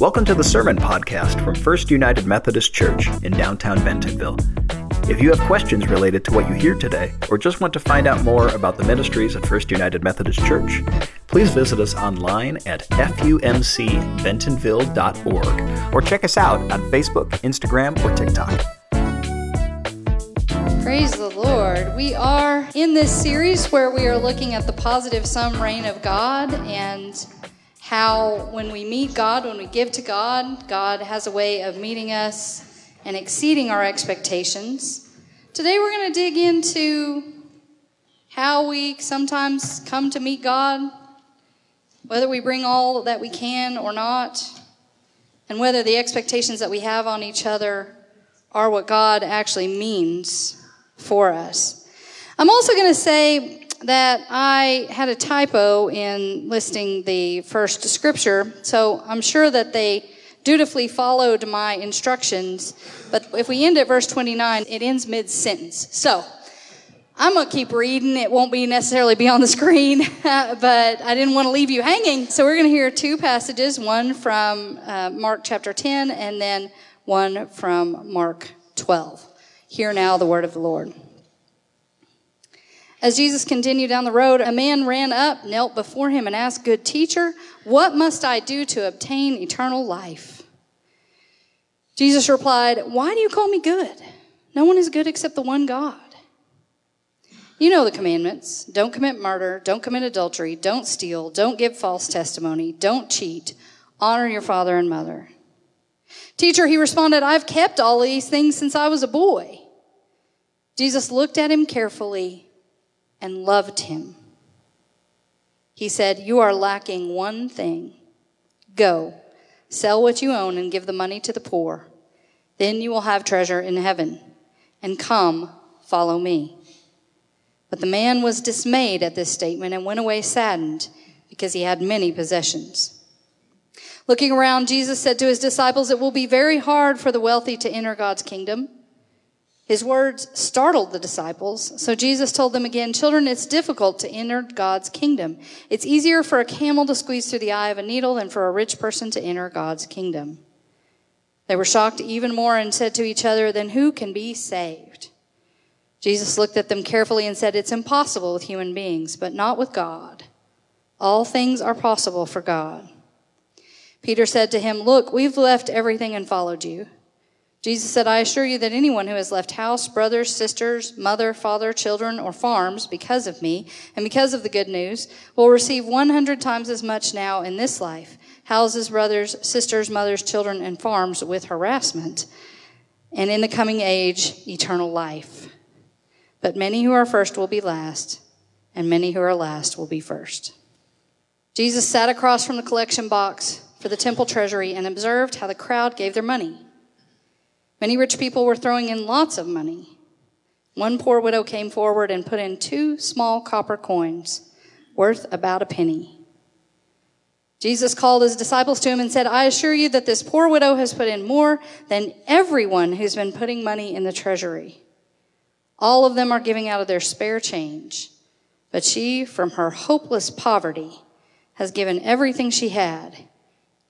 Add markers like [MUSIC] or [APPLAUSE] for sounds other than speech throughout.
Welcome to the Sermon Podcast from First United Methodist Church in downtown Bentonville. If you have questions related to what you hear today, or just want to find out more about the ministries at First United Methodist Church, please visit us online at fumcbentonville.org or check us out on Facebook, Instagram, or TikTok. Praise the Lord. We are in this series where we are looking at the positive sum reign of God and how when we meet God, when we give to God, God has a way of meeting us and exceeding our expectations. Today we're going to dig into how we sometimes come to meet God, whether we bring all that we can or not, and whether the expectations that we have on each other are what God actually means for us. I'm also going to say that I had a typo in listing the first scripture, so I'm sure that they dutifully followed my instructions. But if we end at verse 29, it ends mid sentence. So I'm going to keep reading. It won't be necessarily be on the screen, [LAUGHS] but I didn't want to leave you hanging. So we're going to hear two passages one from uh, Mark chapter 10 and then one from Mark 12. Hear now the word of the Lord. As Jesus continued down the road, a man ran up, knelt before him, and asked, Good teacher, what must I do to obtain eternal life? Jesus replied, Why do you call me good? No one is good except the one God. You know the commandments don't commit murder, don't commit adultery, don't steal, don't give false testimony, don't cheat, honor your father and mother. Teacher, he responded, I've kept all these things since I was a boy. Jesus looked at him carefully and loved him. He said, You are lacking one thing. Go, sell what you own and give the money to the poor. Then you will have treasure in heaven. And come, follow me. But the man was dismayed at this statement and went away saddened because he had many possessions. Looking around, Jesus said to his disciples, It will be very hard for the wealthy to enter God's kingdom. His words startled the disciples, so Jesus told them again, Children, it's difficult to enter God's kingdom. It's easier for a camel to squeeze through the eye of a needle than for a rich person to enter God's kingdom. They were shocked even more and said to each other, Then who can be saved? Jesus looked at them carefully and said, It's impossible with human beings, but not with God. All things are possible for God. Peter said to him, Look, we've left everything and followed you. Jesus said, I assure you that anyone who has left house, brothers, sisters, mother, father, children, or farms because of me and because of the good news will receive 100 times as much now in this life houses, brothers, sisters, mothers, children, and farms with harassment, and in the coming age, eternal life. But many who are first will be last, and many who are last will be first. Jesus sat across from the collection box for the temple treasury and observed how the crowd gave their money. Many rich people were throwing in lots of money. One poor widow came forward and put in two small copper coins, worth about a penny. Jesus called his disciples to him and said, I assure you that this poor widow has put in more than everyone who's been putting money in the treasury. All of them are giving out of their spare change, but she, from her hopeless poverty, has given everything she had,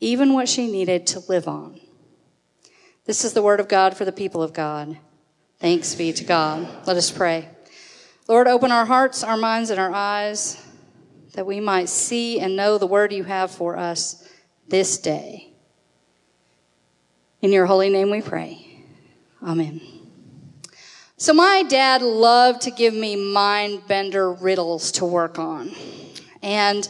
even what she needed to live on. This is the word of God for the people of God. Thanks be to God. Let us pray. Lord, open our hearts, our minds, and our eyes that we might see and know the word you have for us this day. In your holy name we pray. Amen. So, my dad loved to give me mind bender riddles to work on. And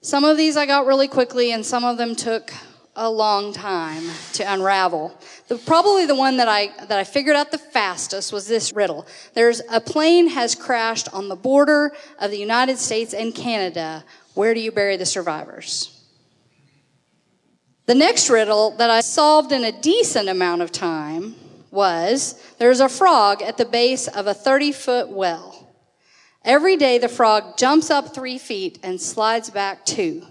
some of these I got really quickly, and some of them took a long time to unravel. The, probably the one that I, that I figured out the fastest was this riddle. There's a plane has crashed on the border of the United States and Canada. Where do you bury the survivors? The next riddle that I solved in a decent amount of time was there's a frog at the base of a 30 foot well. Every day the frog jumps up three feet and slides back two.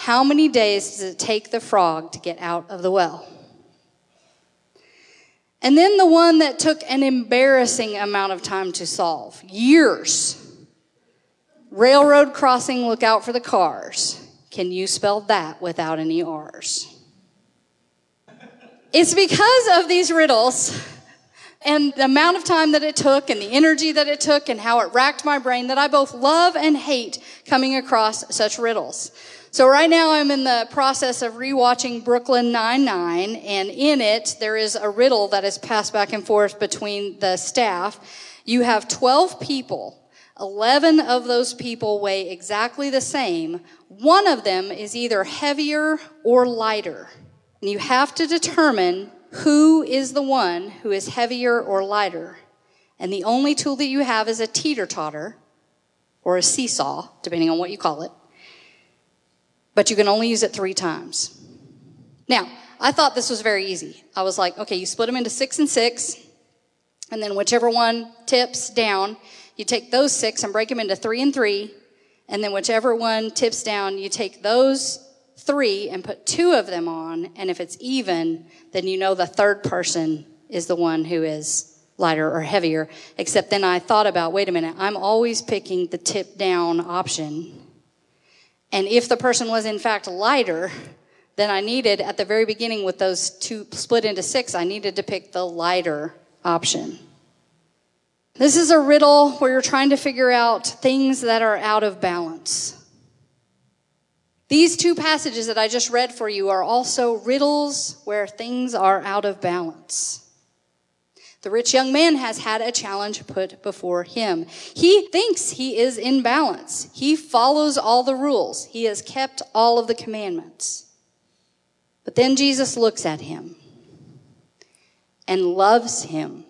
How many days does it take the frog to get out of the well? And then the one that took an embarrassing amount of time to solve years. Railroad crossing, look out for the cars. Can you spell that without any R's? It's because of these riddles and the amount of time that it took and the energy that it took and how it racked my brain that I both love and hate coming across such riddles. So right now I'm in the process of rewatching Brooklyn Nine-Nine and in it there is a riddle that is passed back and forth between the staff. You have 12 people. 11 of those people weigh exactly the same. One of them is either heavier or lighter. And you have to determine who is the one who is heavier or lighter. And the only tool that you have is a teeter totter or a seesaw, depending on what you call it. But you can only use it three times. Now, I thought this was very easy. I was like, okay, you split them into six and six, and then whichever one tips down, you take those six and break them into three and three, and then whichever one tips down, you take those three and put two of them on, and if it's even, then you know the third person is the one who is lighter or heavier. Except then I thought about, wait a minute, I'm always picking the tip down option. And if the person was in fact lighter, then I needed at the very beginning with those two split into six, I needed to pick the lighter option. This is a riddle where you're trying to figure out things that are out of balance. These two passages that I just read for you are also riddles where things are out of balance. The rich young man has had a challenge put before him. He thinks he is in balance. He follows all the rules. He has kept all of the commandments. But then Jesus looks at him and loves him.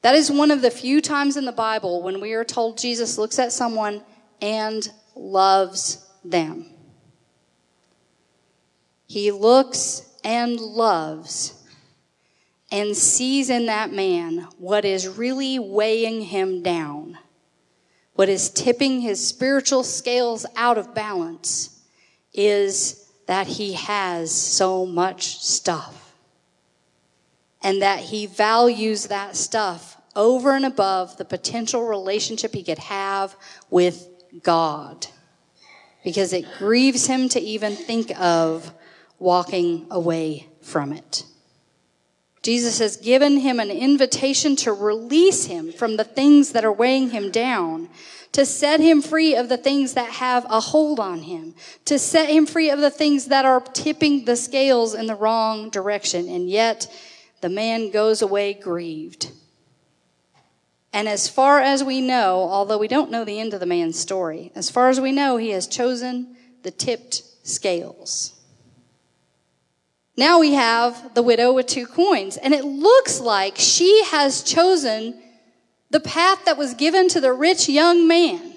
That is one of the few times in the Bible when we are told Jesus looks at someone and loves them. He looks and loves and sees in that man what is really weighing him down, what is tipping his spiritual scales out of balance is that he has so much stuff and that he values that stuff over and above the potential relationship he could have with God because it grieves him to even think of walking away from it. Jesus has given him an invitation to release him from the things that are weighing him down, to set him free of the things that have a hold on him, to set him free of the things that are tipping the scales in the wrong direction. And yet the man goes away grieved. And as far as we know, although we don't know the end of the man's story, as far as we know, he has chosen the tipped scales. Now we have the widow with two coins, and it looks like she has chosen the path that was given to the rich young man.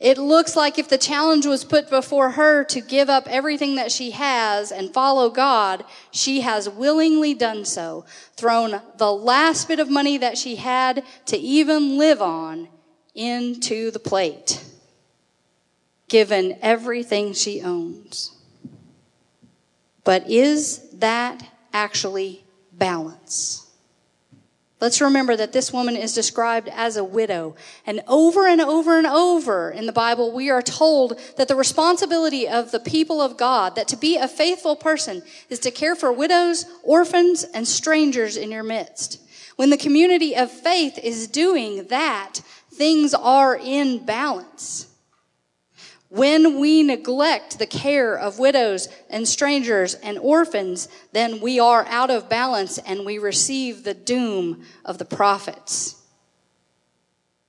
It looks like if the challenge was put before her to give up everything that she has and follow God, she has willingly done so, thrown the last bit of money that she had to even live on into the plate, given everything she owns. But is that actually balance? Let's remember that this woman is described as a widow. And over and over and over in the Bible, we are told that the responsibility of the people of God, that to be a faithful person is to care for widows, orphans, and strangers in your midst. When the community of faith is doing that, things are in balance. When we neglect the care of widows and strangers and orphans, then we are out of balance and we receive the doom of the prophets.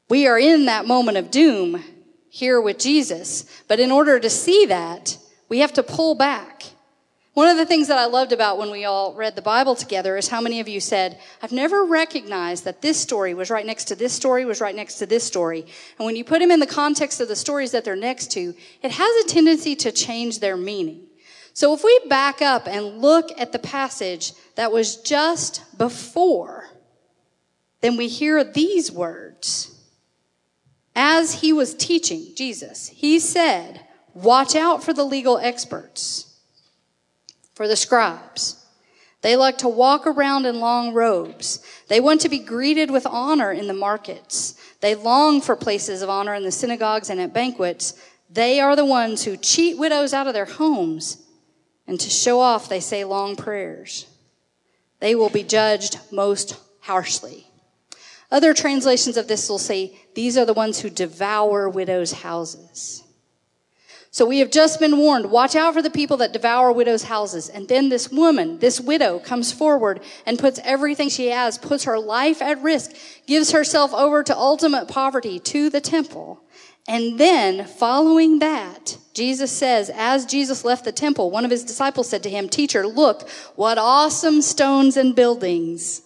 We are in that moment of doom here with Jesus, but in order to see that, we have to pull back one of the things that I loved about when we all read the Bible together is how many of you said, I've never recognized that this story was right next to this story, was right next to this story. And when you put them in the context of the stories that they're next to, it has a tendency to change their meaning. So if we back up and look at the passage that was just before, then we hear these words. As he was teaching, Jesus, he said, watch out for the legal experts for the scribes. They like to walk around in long robes. They want to be greeted with honor in the markets. They long for places of honor in the synagogues and at banquets. They are the ones who cheat widows out of their homes. And to show off, they say long prayers. they will be judged most harshly. Other translations of this will say, These are the ones who devour widows' houses. So we have just been warned, watch out for the people that devour widows' houses. And then this woman, this widow, comes forward and puts everything she has, puts her life at risk, gives herself over to ultimate poverty to the temple. And then, following that, Jesus says, as Jesus left the temple, one of his disciples said to him, Teacher, look, what awesome stones and buildings.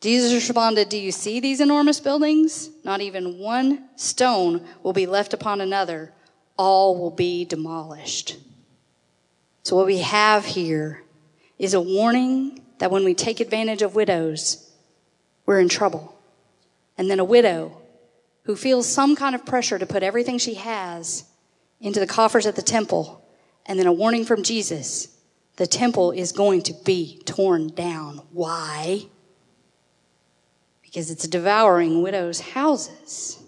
Jesus responded, Do you see these enormous buildings? Not even one stone will be left upon another all will be demolished. So, what we have here is a warning that when we take advantage of widows, we're in trouble. And then a widow who feels some kind of pressure to put everything she has into the coffers at the temple, and then a warning from Jesus the temple is going to be torn down. Why? Because it's devouring widows' houses.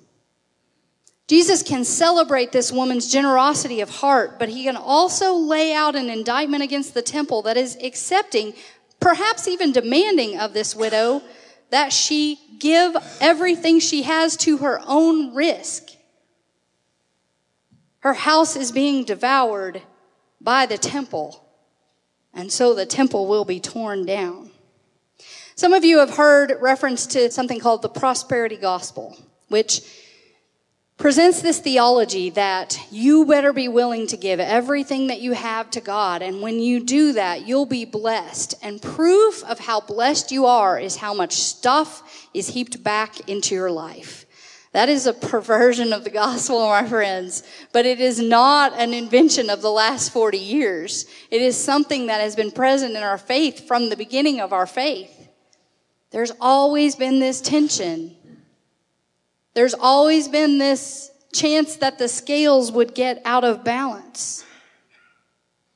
Jesus can celebrate this woman's generosity of heart, but he can also lay out an indictment against the temple that is accepting, perhaps even demanding of this widow that she give everything she has to her own risk. Her house is being devoured by the temple, and so the temple will be torn down. Some of you have heard reference to something called the prosperity gospel, which presents this theology that you better be willing to give everything that you have to God. And when you do that, you'll be blessed. And proof of how blessed you are is how much stuff is heaped back into your life. That is a perversion of the gospel, my friends, but it is not an invention of the last 40 years. It is something that has been present in our faith from the beginning of our faith. There's always been this tension there's always been this chance that the scales would get out of balance.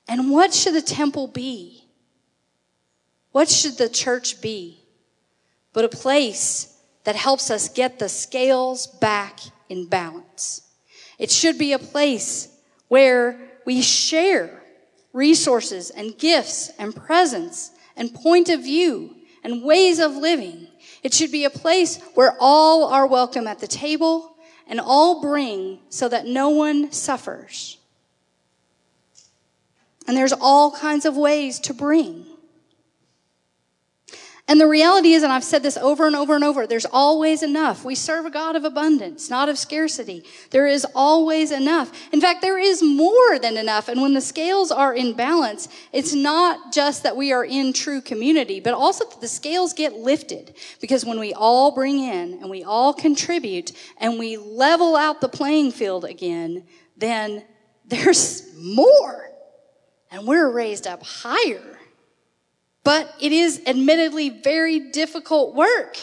And what should the temple be? What should the church be? But a place that helps us get the scales back in balance. It should be a place where we share resources and gifts and presence and point of view and ways of living it should be a place where all are welcome at the table and all bring so that no one suffers. And there's all kinds of ways to bring. And the reality is, and I've said this over and over and over, there's always enough. We serve a God of abundance, not of scarcity. There is always enough. In fact, there is more than enough. And when the scales are in balance, it's not just that we are in true community, but also that the scales get lifted. Because when we all bring in and we all contribute and we level out the playing field again, then there's [LAUGHS] more. And we're raised up higher. But it is admittedly very difficult work.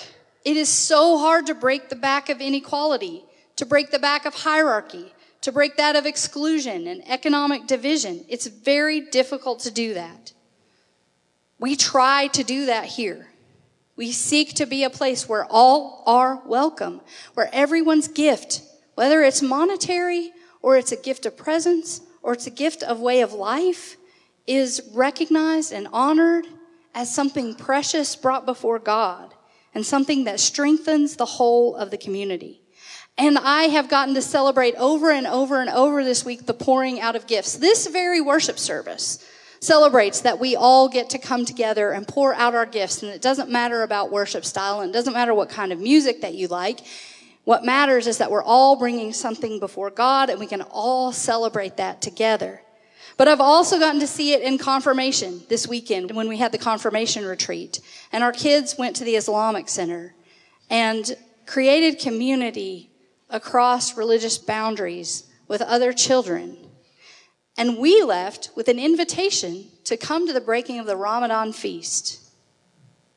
It is so hard to break the back of inequality, to break the back of hierarchy, to break that of exclusion and economic division. It's very difficult to do that. We try to do that here. We seek to be a place where all are welcome, where everyone's gift, whether it's monetary or it's a gift of presence or it's a gift of way of life, is recognized and honored as something precious brought before God and something that strengthens the whole of the community. And I have gotten to celebrate over and over and over this week the pouring out of gifts. This very worship service celebrates that we all get to come together and pour out our gifts. And it doesn't matter about worship style and it doesn't matter what kind of music that you like. What matters is that we're all bringing something before God and we can all celebrate that together. But I've also gotten to see it in confirmation this weekend when we had the confirmation retreat. And our kids went to the Islamic Center and created community across religious boundaries with other children. And we left with an invitation to come to the breaking of the Ramadan feast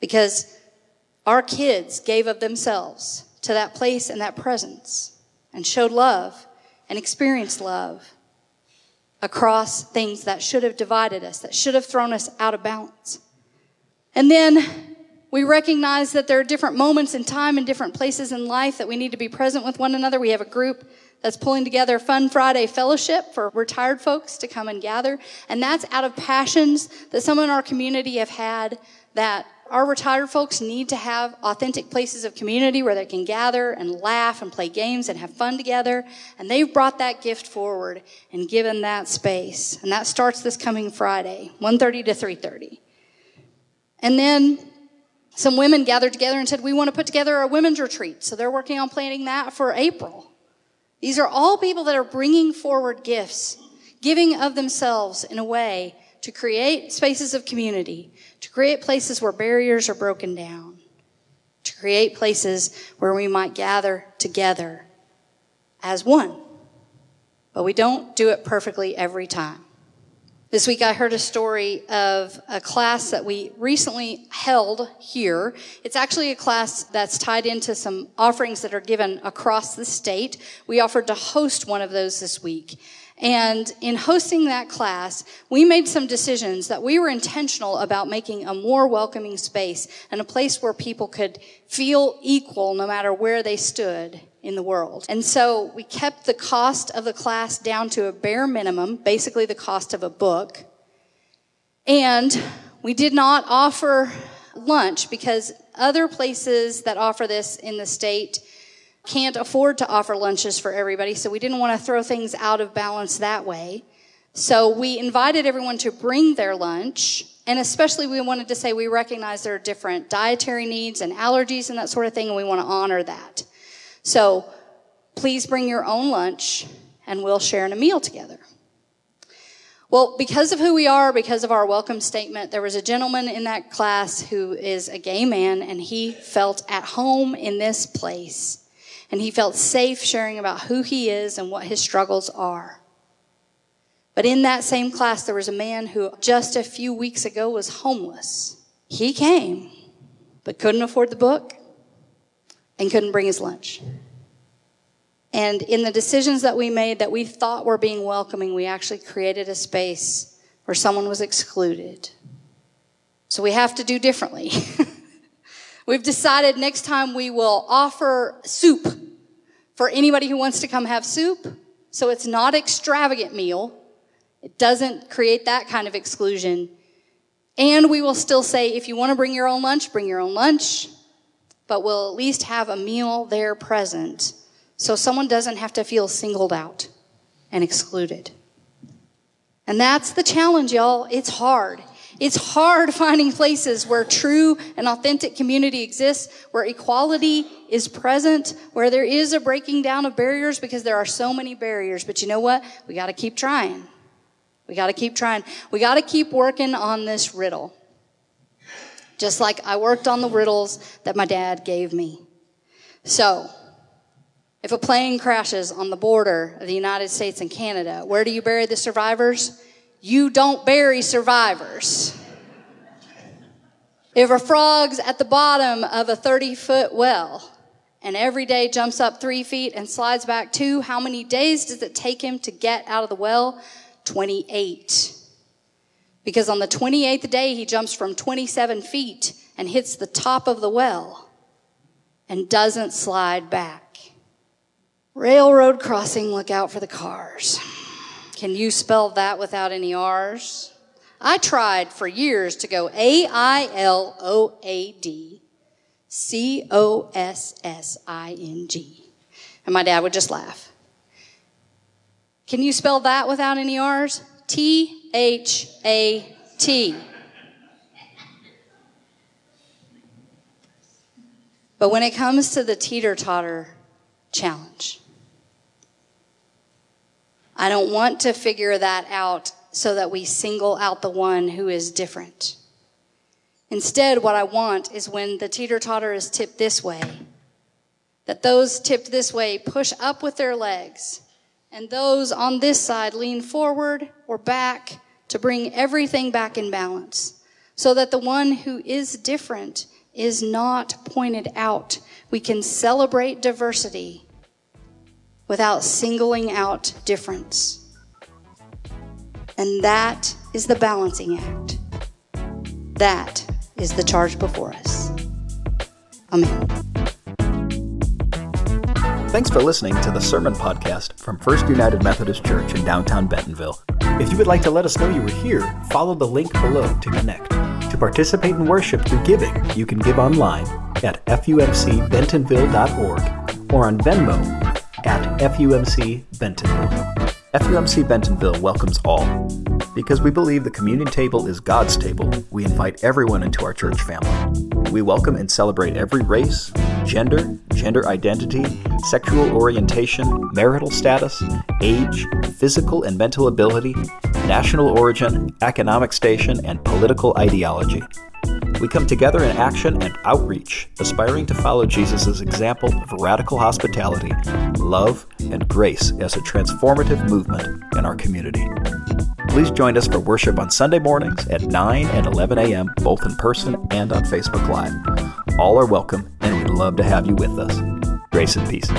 because our kids gave of themselves to that place and that presence and showed love and experienced love across things that should have divided us, that should have thrown us out of balance. And then we recognize that there are different moments in time and different places in life that we need to be present with one another. We have a group that's pulling together Fun Friday Fellowship for retired folks to come and gather. And that's out of passions that some in our community have had that our retired folks need to have authentic places of community where they can gather and laugh and play games and have fun together. And they've brought that gift forward and given that space. And that starts this coming Friday, 1.30 to 3.30. And then some women gathered together and said, we want to put together a women's retreat. So they're working on planning that for April. These are all people that are bringing forward gifts, giving of themselves in a way to create spaces of community, to create places where barriers are broken down, to create places where we might gather together as one. But we don't do it perfectly every time. This week I heard a story of a class that we recently held here. It's actually a class that's tied into some offerings that are given across the state. We offered to host one of those this week. And in hosting that class, we made some decisions that we were intentional about making a more welcoming space and a place where people could feel equal no matter where they stood in the world. And so we kept the cost of the class down to a bare minimum, basically the cost of a book. And we did not offer lunch because other places that offer this in the state can't afford to offer lunches for everybody, so we didn't want to throw things out of balance that way. So we invited everyone to bring their lunch, and especially we wanted to say we recognize there are different dietary needs and allergies and that sort of thing, and we want to honor that. So please bring your own lunch, and we'll share in a meal together. Well, because of who we are, because of our welcome statement, there was a gentleman in that class who is a gay man, and he felt at home in this place and he felt safe sharing about who he is and what his struggles are. But in that same class, there was a man who just a few weeks ago was homeless. He came, but couldn't afford the book and couldn't bring his lunch. And in the decisions that we made that we thought were being welcoming, we actually created a space where someone was excluded. So we have to do differently. [LAUGHS] We've decided next time we will offer soup for anybody who wants to come have soup. So it's not extravagant meal. It doesn't create that kind of exclusion. And we will still say if you want to bring your own lunch, bring your own lunch, but we'll at least have a meal there present so someone doesn't have to feel singled out and excluded. And that's the challenge, y'all. It's hard. It's hard [LAUGHS] finding places where true and authentic community exists, where equality is present, where there is a breaking down of barriers because there are so many barriers. But you know what? We got to keep trying. We got to keep trying. We got to keep working on this riddle. Just like I worked on the riddles that my dad gave me. So, if a plane crashes on the border of the United States and Canada, where do you bury the survivors? You don't bury survivors. If a frog's at the bottom of a 30 foot well and every day jumps up three feet and slides back two, how many days does it take him to get out of the well? 28. Because on the 28th day, he jumps from 27 feet and hits the top of the well and doesn't slide back. Railroad crossing, look out for the cars. Can you spell that without any R's? I tried for years to go A I L O A D C O S S I N G. And my dad would just laugh. Can you spell that without any R's? T H A T. But when it comes to the teeter totter challenge, I don't want to figure that out so that we single out the one who is different. Instead, what I want is when the teeter totter is tipped this way, that those tipped this way push up with their legs, and those on this side lean forward or back to bring everything back in balance, so that the one who is different is not pointed out. We can celebrate diversity without singling out difference. And that is the balancing act. That is the charge before us. Amen. Thanks for listening to the Sermon Podcast from First United Methodist Church in downtown Bentonville. If you would like to let us know you were here, follow the link below to connect. To participate in worship through giving, you can give online at fumcbentonville.org or on Venmo at FUMC Bentonville. FUMC Bentonville welcomes all. Because we believe the communion table is God's table, we invite everyone into our church family. We welcome and celebrate every race, gender, gender identity, sexual orientation, marital status, age, physical and mental ability, national origin, economic station, and political ideology. We come together in action and outreach, aspiring to follow Jesus' example of radical hospitality, love, and grace as a transformative movement in our community. Please join us for worship on Sunday mornings at 9 and 11 a.m., both in person and on Facebook Live. All are welcome, and we'd love to have you with us. Grace and peace.